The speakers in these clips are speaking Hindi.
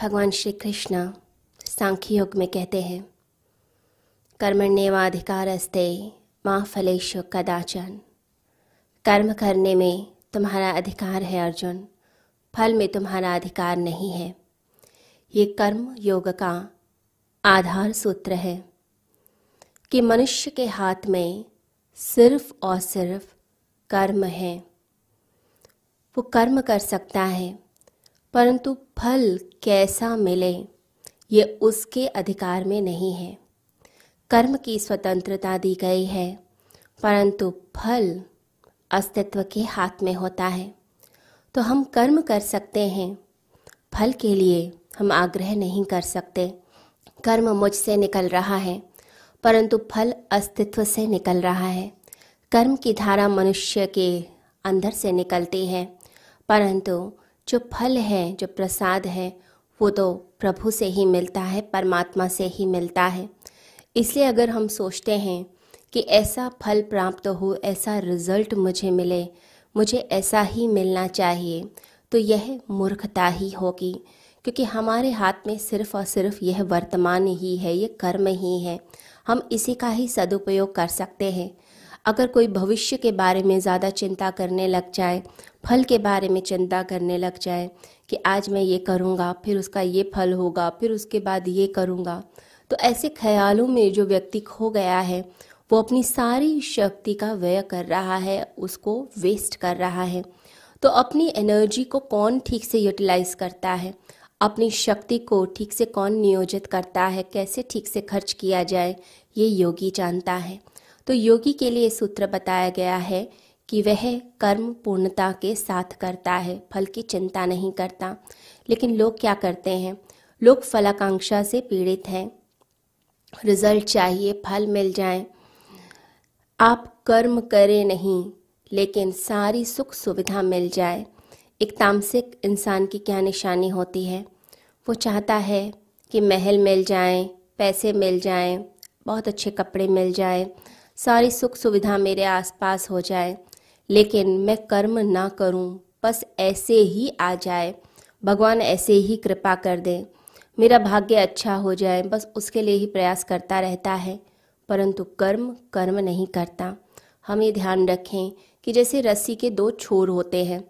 भगवान श्री कृष्ण सांख्य योग में कहते हैं, कर्मण्यवाधिकारस्ते माँ फलेशु कदाचन। कर्म करने में तुम्हारा अधिकार है अर्जुन, फल में तुम्हारा अधिकार नहीं है। ये कर्म योग का आधार सूत्र है कि मनुष्य के हाथ में सिर्फ़ और सिर्फ़ कर्म है। वो कर्म कर सकता है परंतु फल कैसा मिले, ये उसके अधिकार में नहीं है। कर्म की स्वतंत्रता दी गई है, परंतु फल अस्तित्व के हाथ में होता है। तो हम कर्म कर सकते हैं, फल के लिए हम आग्रह नहीं कर सकते। कर्म मुझसे निकल रहा है, परंतु फल अस्तित्व से निकल रहा है। कर्म की धारा मनुष्य के अंदर से निकलती है, परंतु जो फल है, जो प्रसाद है, वो तो प्रभु से ही मिलता है, परमात्मा से ही मिलता है। इसलिए अगर हम सोचते हैं कि ऐसा फल प्राप्त हो, ऐसा रिज़ल्ट मुझे मिले, मुझे ऐसा ही मिलना चाहिए तो यह मूर्खता ही होगी। क्योंकि हमारे हाथ में सिर्फ़ और सिर्फ़ यह वर्तमान ही है ये कर्म ही है। हम इसी का ही सदुपयोग कर सकते हैं। अगर कोई भविष्य के बारे में ज़्यादा चिंता करने लग जाए, फल के बारे में चिंता करने लग जाए कि आज मैं ये करूँगा, फिर उसका ये फल होगा, फिर उसके बाद ये करूँगा तो ऐसे ख्यालों में जो व्यक्ति खो गया है, वो अपनी सारी शक्ति का व्यय कर रहा है, उसको वेस्ट कर रहा है। तो अपनी एनर्जी को कौन ठीक से यूटिलाइज करता है? अपनी शक्ति को ठीक से कौन नियोजित करता है? कैसे ठीक से खर्च किया जाए? ये योगी जानता है। तो योगी के लिए सूत्र बताया गया है कि वह कर्म पूर्णता के साथ करता है, फल की चिंता नहीं करता। लेकिन लोग क्या करते हैं? लोग फलाकांक्षा से पीड़ित हैं। रिज़ल्ट चाहिए, फल मिल जाए। आप कर्म करें नहीं, लेकिन सारी सुख सुविधा मिल जाए। एक तामसिक इंसान की क्या निशानी होती है? वो चाहता है कि महल मिल जाए, पैसे मिल जाए, बहुत अच्छे कपड़े मिल जाए सारी सुख सुविधा मेरे आसपास हो जाए। लेकिन मैं कर्म ना करूँ, बस ऐसे ही आ जाए। भगवान ऐसे ही कृपा कर दे। मेरा भाग्य अच्छा हो जाए, बस उसके लिए ही प्रयास करता रहता है। परंतु कर्म कर्म नहीं करता। हम ये ध्यान रखें कि जैसे रस्सी के दो छोर होते हैं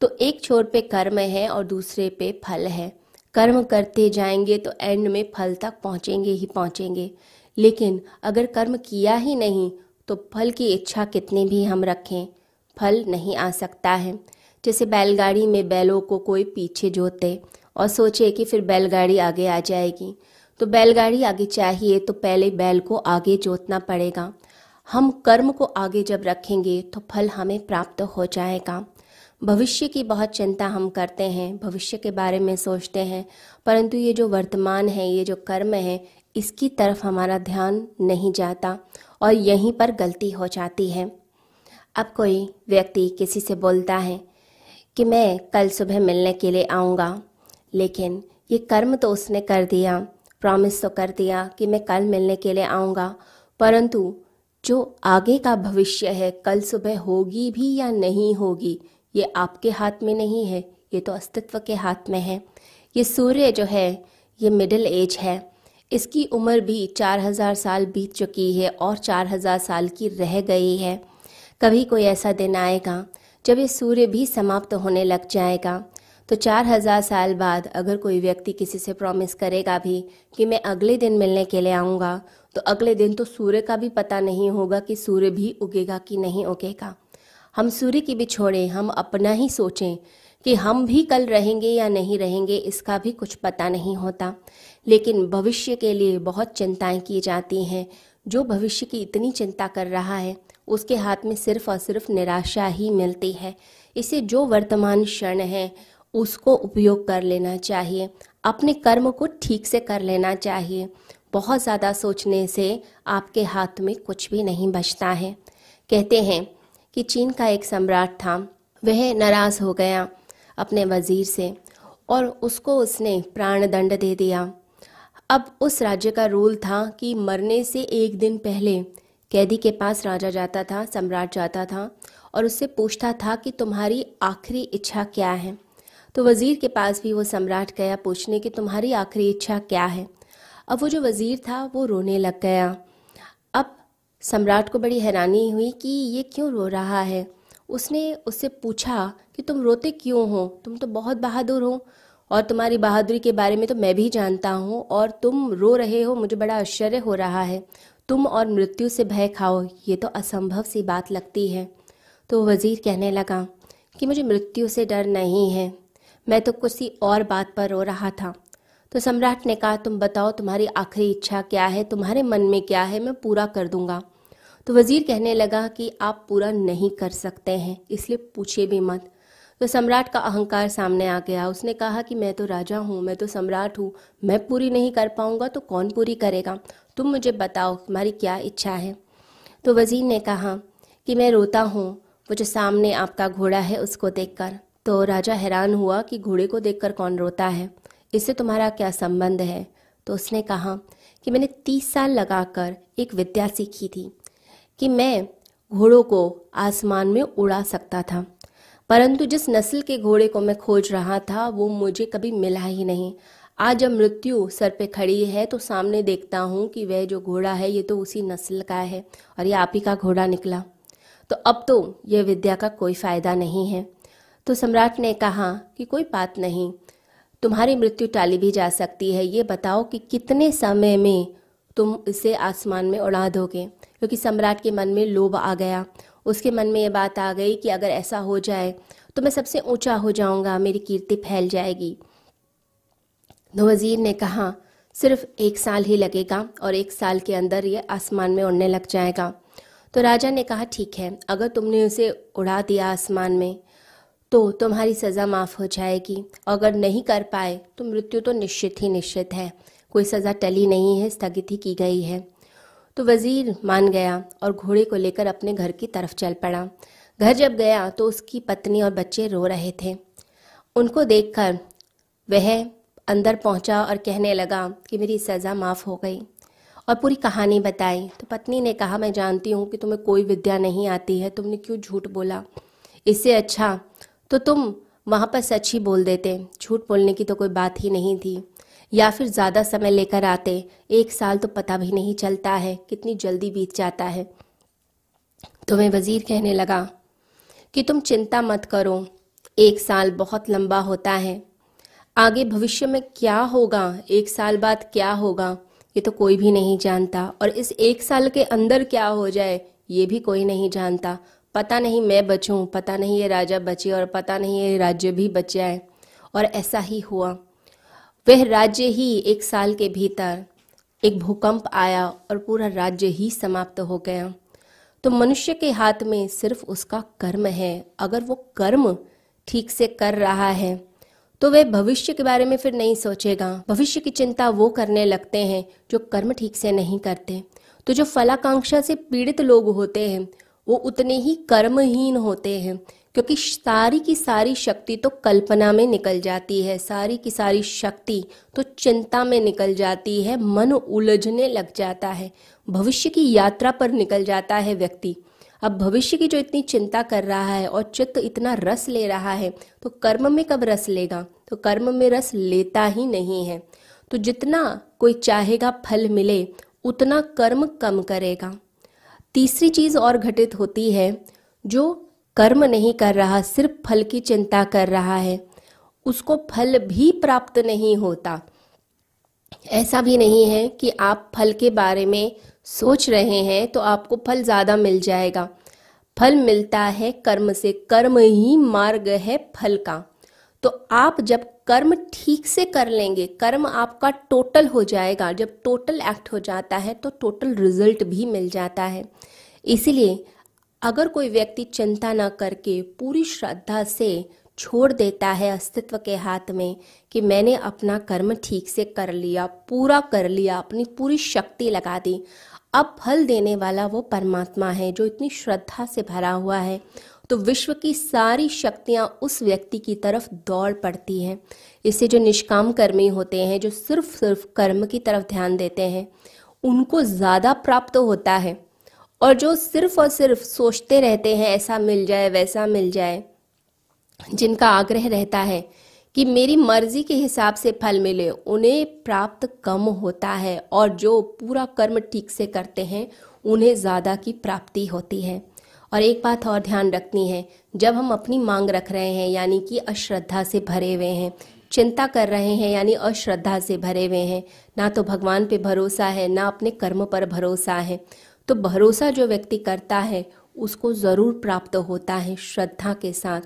तो एक छोर पे कर्म है और दूसरे पे फल है। कर्म करते जाएँगे तो एंड में फल तक पहुँचेंगे ही पहुँचेंगे। लेकिन अगर कर्म किया ही नहीं तो फल की इच्छा कितनी भी हम रखें, फल नहीं आ सकता है। जैसे बैलगाड़ी में बैलों को कोई पीछे जोते और सोचे कि फिर बैलगाड़ी आगे आ जाएगी। तो बैलगाड़ी आगे चाहिए तो पहले बैल को आगे जोतना पड़ेगा। हम कर्म को आगे जब रखेंगे तो फल हमें प्राप्त हो जाएगा। भविष्य की बहुत चिंता हम करते हैं, भविष्य के बारे में सोचते हैं, परंतु ये जो वर्तमान है, ये जो कर्म है इसकी तरफ़ हमारा ध्यान नहीं जाता और यहीं पर गलती हो जाती है। अब कोई व्यक्ति किसी से बोलता है कि मैं कल सुबह मिलने के लिए आऊँगा, लेकिन ये कर्म तो उसने कर दिया प्रॉमिस तो कर दिया कि मैं कल मिलने के लिए आऊँगा, परंतु जो आगे का भविष्य है, कल सुबह होगी भी या नहीं होगी, ये आपके हाथ में नहीं है, ये तो अस्तित्व के हाथ में है। ये सूर्य जो है, ये मिडिल एज है इसकी उम्र भी चार हज़ार साल बीत चुकी है और चार हज़ार साल की रह गई है। कभी कोई ऐसा दिन आएगा जब ये सूर्य भी समाप्त होने लग जाएगा। तो चार हज़ार साल बाद अगर कोई व्यक्ति किसी से प्रॉमिस करेगा भी कि मैं अगले दिन मिलने के लिए आऊँगा तो अगले दिन तो सूर्य का भी पता नहीं होगा कि सूर्य भी उगेगा कि नहीं उगेगा। हम सूर्य की भी छोड़ें हम अपना ही सोचें कि हम भी कल रहेंगे या नहीं रहेंगे, इसका भी कुछ पता नहीं होता। लेकिन भविष्य के लिए बहुत चिंताएँ की जाती हैं। जो भविष्य की इतनी चिंता कर रहा है, उसके हाथ में सिर्फ़ और सिर्फ़ निराशा ही मिलती है। इसे जो वर्तमान क्षण है, उसको उपयोग कर लेना चाहिए। अपने कर्म को ठीक से कर लेना चाहिए। बहुत ज़्यादा सोचने से आपके हाथ में कुछ भी नहीं बचता है। कहते हैं कि चीन का एक सम्राट था। वह नाराज़ हो गया अपने वज़ीर से और उसको उसने प्राण दंड दे दिया। अब उस राज्य का रूल था कि मरने से एक दिन पहले कैदी के पास राजा जाता था, सम्राट जाता था और उससे पूछता था कि तुम्हारी आखिरी इच्छा क्या है? तो वज़ीर के पास भी वो सम्राट गया पूछने कि तुम्हारी आखिरी इच्छा क्या है? अब वो जो वज़ीर था, वो रोने लग गया। अब सम्राट को बड़ी हैरानी हुई कि ये क्यों रो रहा है? उसने उससे पूछा कि तुम रोते क्यों हो? तुम तो बहुत बहादुर हो। और तुम्हारी बहादुरी के बारे में तो मैं भी जानता हूँ और तुम रो रहे हो, मुझे बड़ा आश्चर्य हो रहा है। तुम और मृत्यु से भय खाओ, ये तो असंभव सी बात लगती है। तो वज़ीर कहने लगा कि मुझे मृत्यु से डर नहीं है, मैं तो किसी और बात पर रो रहा था। तो सम्राट ने कहा, तुम बताओ, तुम्हारी आखिरी इच्छा क्या है, तुम्हारे मन में क्या है, मैं पूरा कर दूँगा। तो वज़ीर कहने लगा कि आप पूरा नहीं कर सकते हैं, इसलिए पूछिए भी मत। तो सम्राट का अहंकार सामने आ गया। उसने कहा कि मैं तो राजा हूँ, मैं तो सम्राट हूँ, मैं पूरी नहीं कर पाऊँगा तो कौन पूरी करेगा? तुम मुझे बताओ, तुम्हारी क्या इच्छा है? तो वज़ीर ने कहा कि मैं रोता हूँ, वो जो सामने आपका घोड़ा है उसको देखकर। तो राजा हैरान हुआ कि घोड़े को देखकर कौन रोता है? इससे तुम्हारा क्या संबंध है? तो उसने कहा कि मैंने तीस साल लगाकर एक विद्या सीखी थी कि मैं घोड़ों को आसमान में उड़ा सकता था। परंतु जिस नस्ल के घोड़े को मैं खोज रहा था, वो मुझे कभी मिला ही नहीं। आज जब मृत्यु सर पे खड़ी है तो सामने देखता हूँ कि वह जो घोड़ा है, ये तो उसी नस्ल का है और ये आप ही का घोड़ा निकला। तो अब तो यह विद्या का कोई फ़ायदा नहीं है। तो सम्राट ने कहा कि कोई बात नहीं, तुम्हारी मृत्यु टाली भी जा सकती है। ये बताओ कि कितने समय में तुम इसे आसमान में उड़ा दोगे। क्योंकि सम्राट के मन में लोभ आ गया। उसके मन में ये बात आ गई कि अगर ऐसा हो जाए तो मैं सबसे ऊँचा हो जाऊँगा, मेरी कीर्ति फैल जाएगी। वज़ीर ने कहा, सिर्फ़ एक साल ही लगेगा और एक साल के अंदर ये आसमान में उड़ने लग जाएगा। तो राजा ने कहा, ठीक है, अगर तुमने उसे उड़ा दिया आसमान में तो तुम्हारी सज़ा माफ़ हो जाएगी। अगर नहीं कर पाए तो मृत्यु तो निश्चित ही निश्चित है। कोई सज़ा टली नहीं है, स्थगित ही की गई है। तो वज़ीर मान गया और घोड़े को लेकर अपने घर की तरफ़ चल पड़ा। घर जब गया तो उसकी पत्नी और बच्चे रो रहे थे। उनको देखकर वह अंदर पहुँचा और कहने लगा कि मेरी सज़ा माफ़ हो गई और पूरी कहानी बताई। तो पत्नी ने कहा, मैं जानती हूँ कि तुम्हें कोई विद्या नहीं आती है, तुमने क्यों झूठ बोला? इससे अच्छा तो तुम वहाँ पर सच ही बोल देते। झूठ बोलने की तो कोई बात ही नहीं थी। या फिर ज़्यादा समय लेकर आते, एक साल तो पता भी नहीं चलता है कितनी जल्दी बीत जाता है। तो मैं वज़ीर कहने लगा कि तुम चिंता मत करो, एक साल बहुत लंबा होता है। आगे भविष्य में क्या होगा, एक साल बाद क्या होगा, ये तो कोई भी नहीं जानता। और इस एक साल के अंदर क्या हो जाए, ये भी कोई नहीं जानता। पता नहीं मैं बचूं, पता नहीं ये राजा बचे और पता नहीं ये राज्य भी बच जाए। और ऐसा ही हुआ। वह राज्य ही एक साल के भीतर एक भूकंप आया और पूरा राज्य ही समाप्त हो गया। तो मनुष्य के हाथ में सिर्फ़ उसका कर्म है। अगर वो कर्म ठीक से कर रहा है तो वह भविष्य के बारे में फिर नहीं सोचेगा। भविष्य की चिंता वो करने लगते हैं जो कर्म ठीक से नहीं करते। तो जो फलाकांक्षा से पीड़ित लोग होते हैं, वो उतने ही कर्महीन होते हैं। क्योंकि सारी की सारी शक्ति तो कल्पना में निकल जाती है, सारी की सारी शक्ति तो चिंता में निकल जाती है, मन उलझने लग जाता है, भविष्य की यात्रा पर निकल जाता है व्यक्ति। अब भविष्य की जो इतनी चिंता कर रहा है और चित्त इतना रस ले रहा है तो कर्म में कब रस लेगा? तो कर्म में रस लेता ही नहीं है। तो जितना कोई चाहेगा फल मिले, उतना कर्म कम करेगा। तीसरी चीज़ और घटित होती है, जो कर्म नहीं कर रहा, सिर्फ़ फल की चिंता कर रहा है। उसको फल भी प्राप्त नहीं होता। ऐसा भी नहीं है कि आप फल के बारे में सोच रहे हैं तो आपको फल ज़्यादा मिल जाएगा। फल मिलता है कर्म से, कर्म ही मार्ग है फल का। तो आप जब कर्म ठीक से कर लेंगे, कर्म आपका टोटल हो जाएगा। जब टोटल एक्ट हो जाता है तो टोटल रिज़ल्ट भी मिल जाता है। इसीलिए अगर कोई व्यक्ति चिंता न करके पूरी श्रद्धा से छोड़ देता है अस्तित्व के हाथ में कि मैंने अपना कर्म ठीक से कर लिया, पूरा कर लिया, अपनी पूरी शक्ति लगा दी, अब फल देने वाला वो परमात्मा है जो इतनी श्रद्धा से भरा हुआ है तो विश्व की सारी शक्तियाँ उस व्यक्ति की तरफ़ दौड़ पड़ती हैं। इससे जो निष्काम कर्मी होते हैं, जो सिर्फ़ सिर्फ़ कर्म की तरफ़ ध्यान देते हैं, उनको ज़्यादा प्राप्त होता है। और जो सिर्फ़ और सिर्फ़ सोचते रहते हैं, ऐसा मिल जाए, वैसा मिल जाए, जिनका आग्रह रहता है कि मेरी मर्ज़ी के हिसाब से फल मिले, उन्हें प्राप्त कम होता है और जो पूरा कर्म ठीक से करते हैं, उन्हें ज़्यादा की प्राप्ति होती है। और एक बात और ध्यान रखनी है, जब हम अपनी मांग रख रहे हैं, यानी कि अश्रद्धा से भरे हुए हैं, चिंता कर रहे हैं, यानी अश्रद्धा से भरे हुए हैं, ना तो भगवान पे भरोसा है, ना अपने कर्म पर भरोसा है तो भरोसा जो व्यक्ति करता है, उसको ज़रूर प्राप्त होता है श्रद्धा के साथ।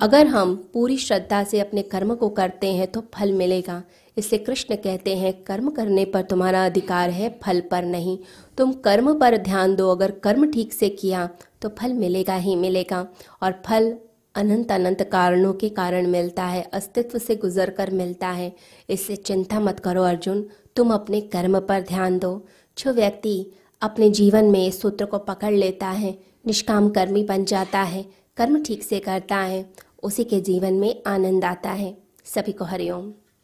अगर हम पूरी श्रद्धा से अपने कर्म को करते हैं तो फल मिलेगा। इससे कृष्ण कहते हैं, कर्म करने पर तुम्हारा अधिकार है, फल पर नहीं। तुम कर्म पर ध्यान दो। अगर कर्म ठीक से किया तो फल मिलेगा ही मिलेगा। और फल अनंत अनंत कारणों के कारण मिलता है, अस्तित्व से गुजर कर मिलता है। इससे चिंता मत करो, अर्जुन। तुम अपने कर्म पर ध्यान दो। जो व्यक्ति अपने जीवन में इस सूत्र को पकड़ लेता है, निष्काम कर्मी बन जाता है, कर्म ठीक से करता है, उसी के जीवन में आनंद आता है। सभी को हरिओम।